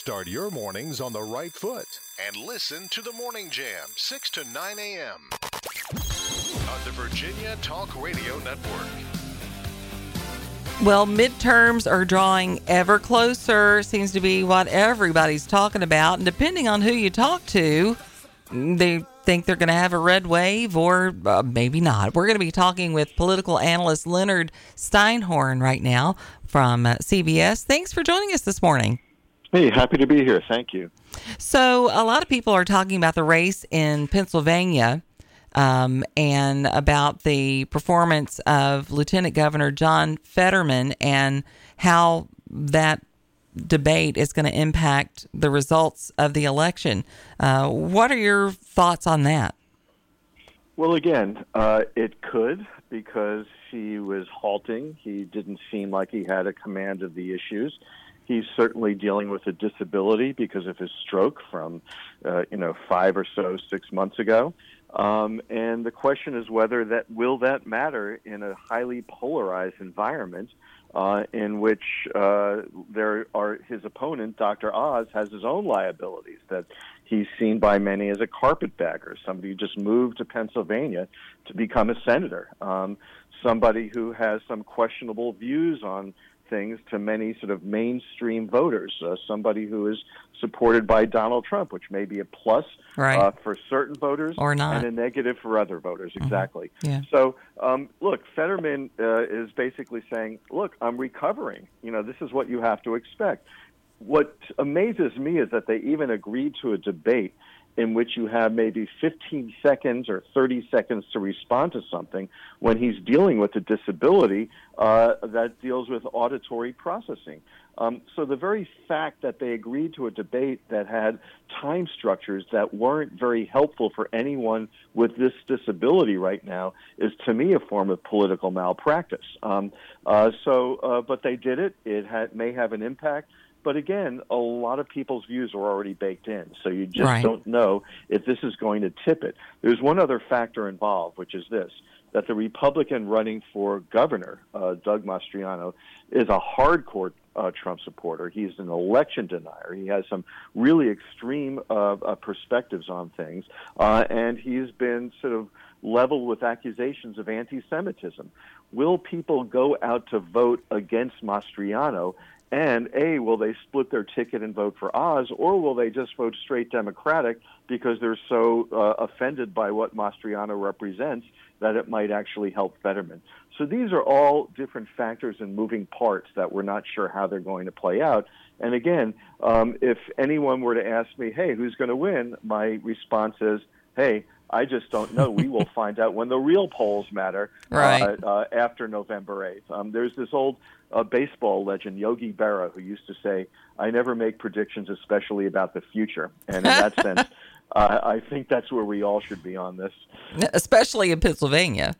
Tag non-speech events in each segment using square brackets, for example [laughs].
Start your mornings on the right foot and listen to the Morning Jam, 6 to 9 a.m. on the Virginia Talk Radio Network. Well, midterms are drawing ever closer, seems to be what everybody's talking about. And depending on who you talk to, they think they're going to have a red wave or uh, maybe not. We're going to be talking with political analyst Leonard Steinhorn right now from uh, CBS. Thanks for joining us this morning. Hey, happy to be here. Thank you. So, a lot of people are talking about the race in Pennsylvania um, and about the performance of Lieutenant Governor John Fetterman and how that debate is going to impact the results of the election. Uh, what are your thoughts on that? Well, again, uh, it could because he was halting. He didn't seem like he had a command of the issues. He's certainly dealing with a disability because of his stroke from, uh, you know, five or so, six months ago. Um, and the question is whether that will that matter in a highly polarized environment uh, in which uh, there are his opponent, Dr. Oz, has his own liabilities that he's seen by many as a carpetbagger, somebody who just moved to Pennsylvania to become a senator, um, somebody who has some questionable views on things to many sort of mainstream voters. Uh, somebody who is supported by Donald Trump, which may be a plus right. uh, for certain voters or not. and a negative for other voters. Mm-hmm. Exactly. Yeah. So, um, look, Fetterman uh, is basically saying, look, I'm recovering. You know, this is what you have to expect. What amazes me is that they even agreed to a debate in which you have maybe 15 seconds or 30 seconds to respond to something when he's dealing with a disability uh, that deals with auditory processing. Um, so the very fact that they agreed to a debate that had time structures that weren't very helpful for anyone with this disability right now is, to me, a form of political malpractice. Um, uh, so, uh, but they did it. It had, may have an impact. But again, a lot of people's views are already baked in, so you just right. don't know if this is going to tip it. There's one other factor involved, which is this that the Republican running for governor, uh, Doug Mastriano, is a hardcore uh, Trump supporter. He's an election denier. He has some really extreme uh, uh perspectives on things, uh, and he's been sort of leveled with accusations of anti Semitism. Will people go out to vote against Mastriano and A, will they split their ticket and vote for Oz, or will they just vote straight Democratic because they're so uh, offended by what Mastriano represents that it might actually help Fetterman? So these are all different factors and moving parts that we're not sure how they're going to play out. And again, um, if anyone were to ask me, hey, who's going to win? My response is, hey, I just don't know. we will [laughs] find out when the real polls matter right. uh, uh, after November 8th. Um, there's this old uh, baseball legend, Yogi Berra, who used to say, I never make predictions, especially about the future. And in that [laughs] sense, uh, I think that's where we all should be on this. Especially in Pennsylvania.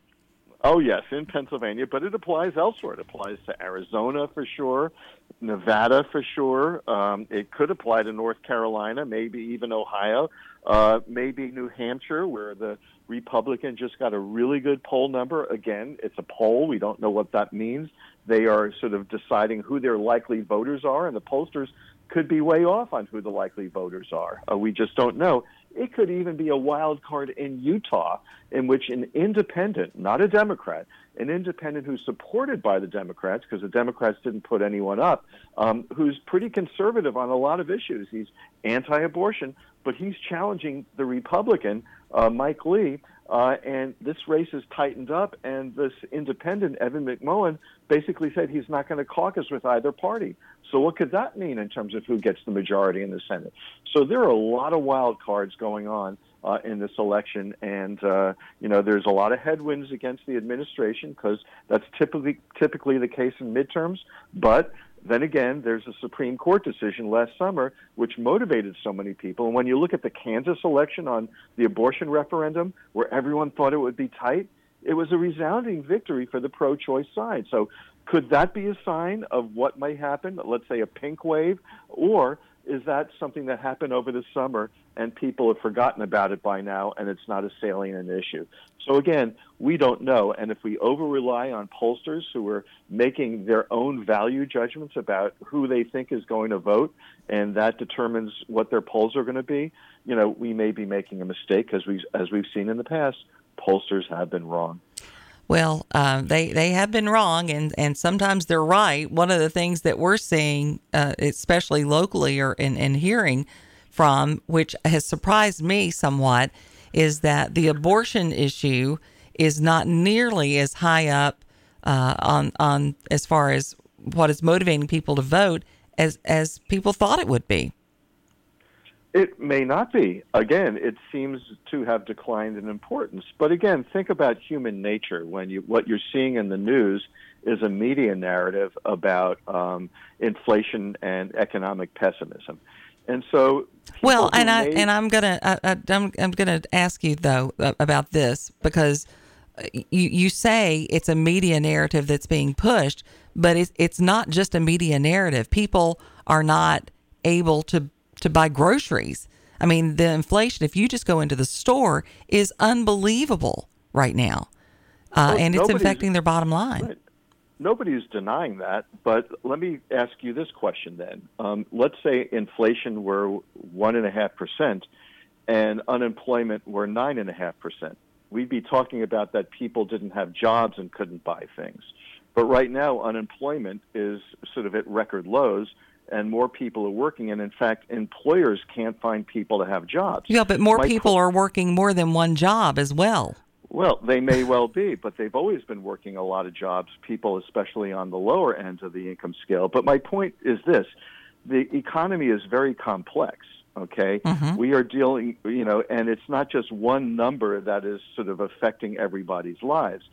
Oh, yes, in Pennsylvania, but it applies elsewhere. It applies to Arizona for sure, Nevada for sure. Um, it could apply to North Carolina, maybe even Ohio, uh, maybe New Hampshire, where the Republican just got a really good poll number. Again, it's a poll. We don't know what that means. They are sort of deciding who their likely voters are, and the pollsters could be way off on who the likely voters are. Uh, we just don't know. It could even be a wild card in Utah, in which an independent, not a Democrat, an independent who's supported by the Democrats, because the Democrats didn't put anyone up, um, who's pretty conservative on a lot of issues. He's anti abortion, but he's challenging the Republican, uh, Mike Lee, uh, and this race is tightened up, and this independent, Evan McMullin, basically said he's not going to caucus with either party. So, what could that mean in terms of who gets the majority in the Senate? So, there are a lot of wild cards going on uh, in this election, and uh, you know, there's a lot of headwinds against the administration because that's typically typically the case in midterms. But then again, there's a Supreme Court decision last summer which motivated so many people. And when you look at the Kansas election on the abortion referendum, where everyone thought it would be tight, it was a resounding victory for the pro choice side. So, could that be a sign of what might happen? Let's say a pink wave, or is that something that happened over the summer and people have forgotten about it by now and it's not a salient issue? So again, we don't know. And if we over rely on pollsters who are making their own value judgments about who they think is going to vote, and that determines what their polls are going to be, you know, we may be making a mistake because we, as we've seen in the past, pollsters have been wrong. Well, uh, they they have been wrong, and and sometimes they're right. One of the things that we're seeing, uh, especially locally or in, in hearing from, which has surprised me somewhat, is that the abortion issue is not nearly as high up uh, on on as far as what is motivating people to vote as as people thought it would be. It may not be. Again, it seems to have declined in importance. But again, think about human nature. When you what you're seeing in the news is a media narrative about um, inflation and economic pessimism, and so well, and I and I'm gonna I, I, I'm I'm gonna ask you though about this because uh, you you say it's a media narrative that's being pushed, but it's it's not just a media narrative. People are not able to to buy groceries. I mean, the inflation, if you just go into the store, is unbelievable right now. Uh, well, and it's affecting their bottom line. Right. Nobody's denying that, but let me ask you this question then. Um, let's say inflation were 1.5% and unemployment were 9.5%. We'd be talking about that people didn't have jobs and couldn't buy things. But right now, unemployment is sort of at record lows and more people are working. And in fact, employers can't find people to have jobs. Yeah, but more My people are working more than one job as well. Well, they may well be, but they've always been working a lot of jobs, people especially on the lower end of the income scale. But my point is this the economy is very complex. Okay, mm-hmm. we are dealing, you know, and it's not just one number that is sort of affecting everybody's lives.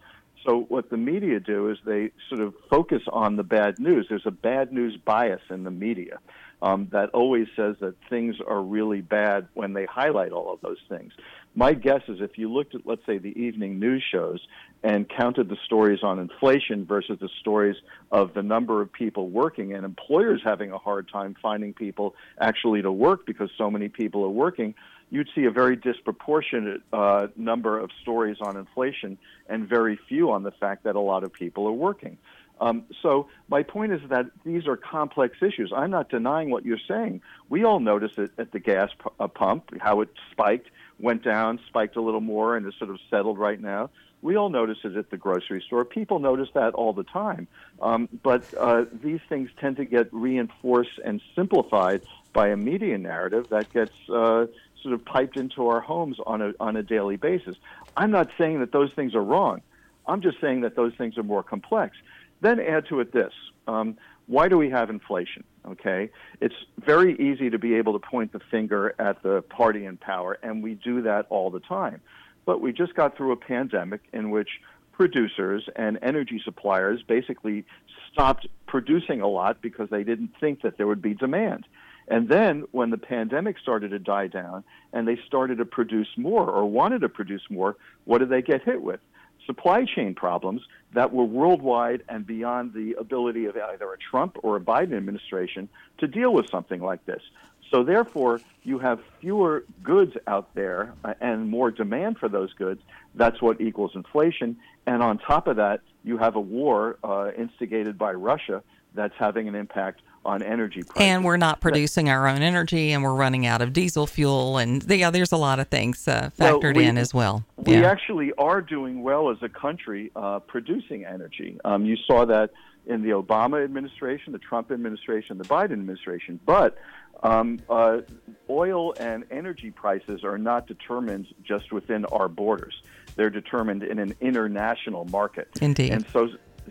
So what the media do is they sort of focus on the bad news. There's a bad news bias in the media um, that always says that things are really bad when they highlight all of those things. My guess is if you looked at, let's say, the evening news shows and counted the stories on inflation versus the stories of the number of people working and employers having a hard time finding people actually to work because so many people are working, you'd see a very disproportionate uh, number of stories on inflation and very few on the fact that a lot of people are working. Um, so my point is that these are complex issues. I'm not denying what you're saying. We all noticed it at the gas uh, pump, how it spiked, went down, spiked a little more, and is sort of settled right now. We all notice it at the grocery store. People notice that all the time. Um, but uh, these things tend to get reinforced and simplified by a media narrative that gets uh, sort of piped into our homes on a on a daily basis. I'm not saying that those things are wrong. I'm just saying that those things are more complex. Then add to it this: um, why do we have inflation? Okay, it's very easy to be able to point the finger at the party in power, and we do that all the time. But we just got through a pandemic in which producers and energy suppliers basically stopped producing a lot because they didn't think that there would be demand. And then when the pandemic started to die down and they started to produce more or wanted to produce more, what did they get hit with? Supply chain problems that were worldwide and beyond the ability of either a Trump or a Biden administration to deal with something like this. So therefore, you have fewer goods out there uh, and more demand for those goods. That's what equals inflation. And on top of that, you have a war uh, instigated by Russia that's having an impact on energy prices. And we're not producing our own energy, and we're running out of diesel fuel, and yeah, there's a lot of things uh, factored well, we, in as well. We yeah. actually are doing well as a country uh, producing energy. Um, you saw that in the Obama administration, the Trump administration, the Biden administration, but. Um, uh, oil and energy prices are not determined just within our borders. They're determined in an international market. Indeed. And so,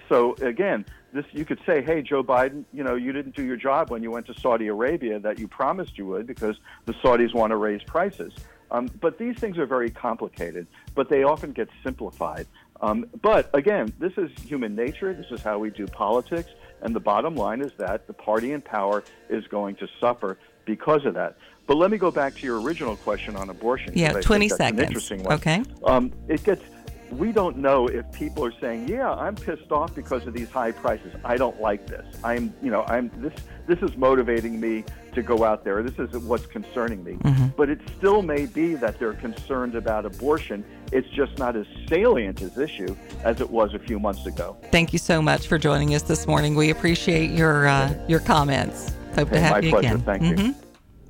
so again, this you could say, hey, Joe Biden, you know, you didn't do your job when you went to Saudi Arabia that you promised you would because the Saudis want to raise prices. Um, but these things are very complicated, but they often get simplified. Um, but again, this is human nature. This is how we do politics. And the bottom line is that the party in power is going to suffer because of that. But let me go back to your original question on abortion. Yeah, 20 seconds. interesting one. Okay. Um, it gets we don't know if people are saying, "Yeah, I'm pissed off because of these high prices. I don't like this. I'm, you know, I'm this. This is motivating me to go out there. This is what's concerning me. Mm-hmm. But it still may be that they're concerned about abortion. It's just not as salient as issue as it was a few months ago. Thank you so much for joining us this morning. We appreciate your uh, your comments. Hope to have my you pleasure. again. Thank you.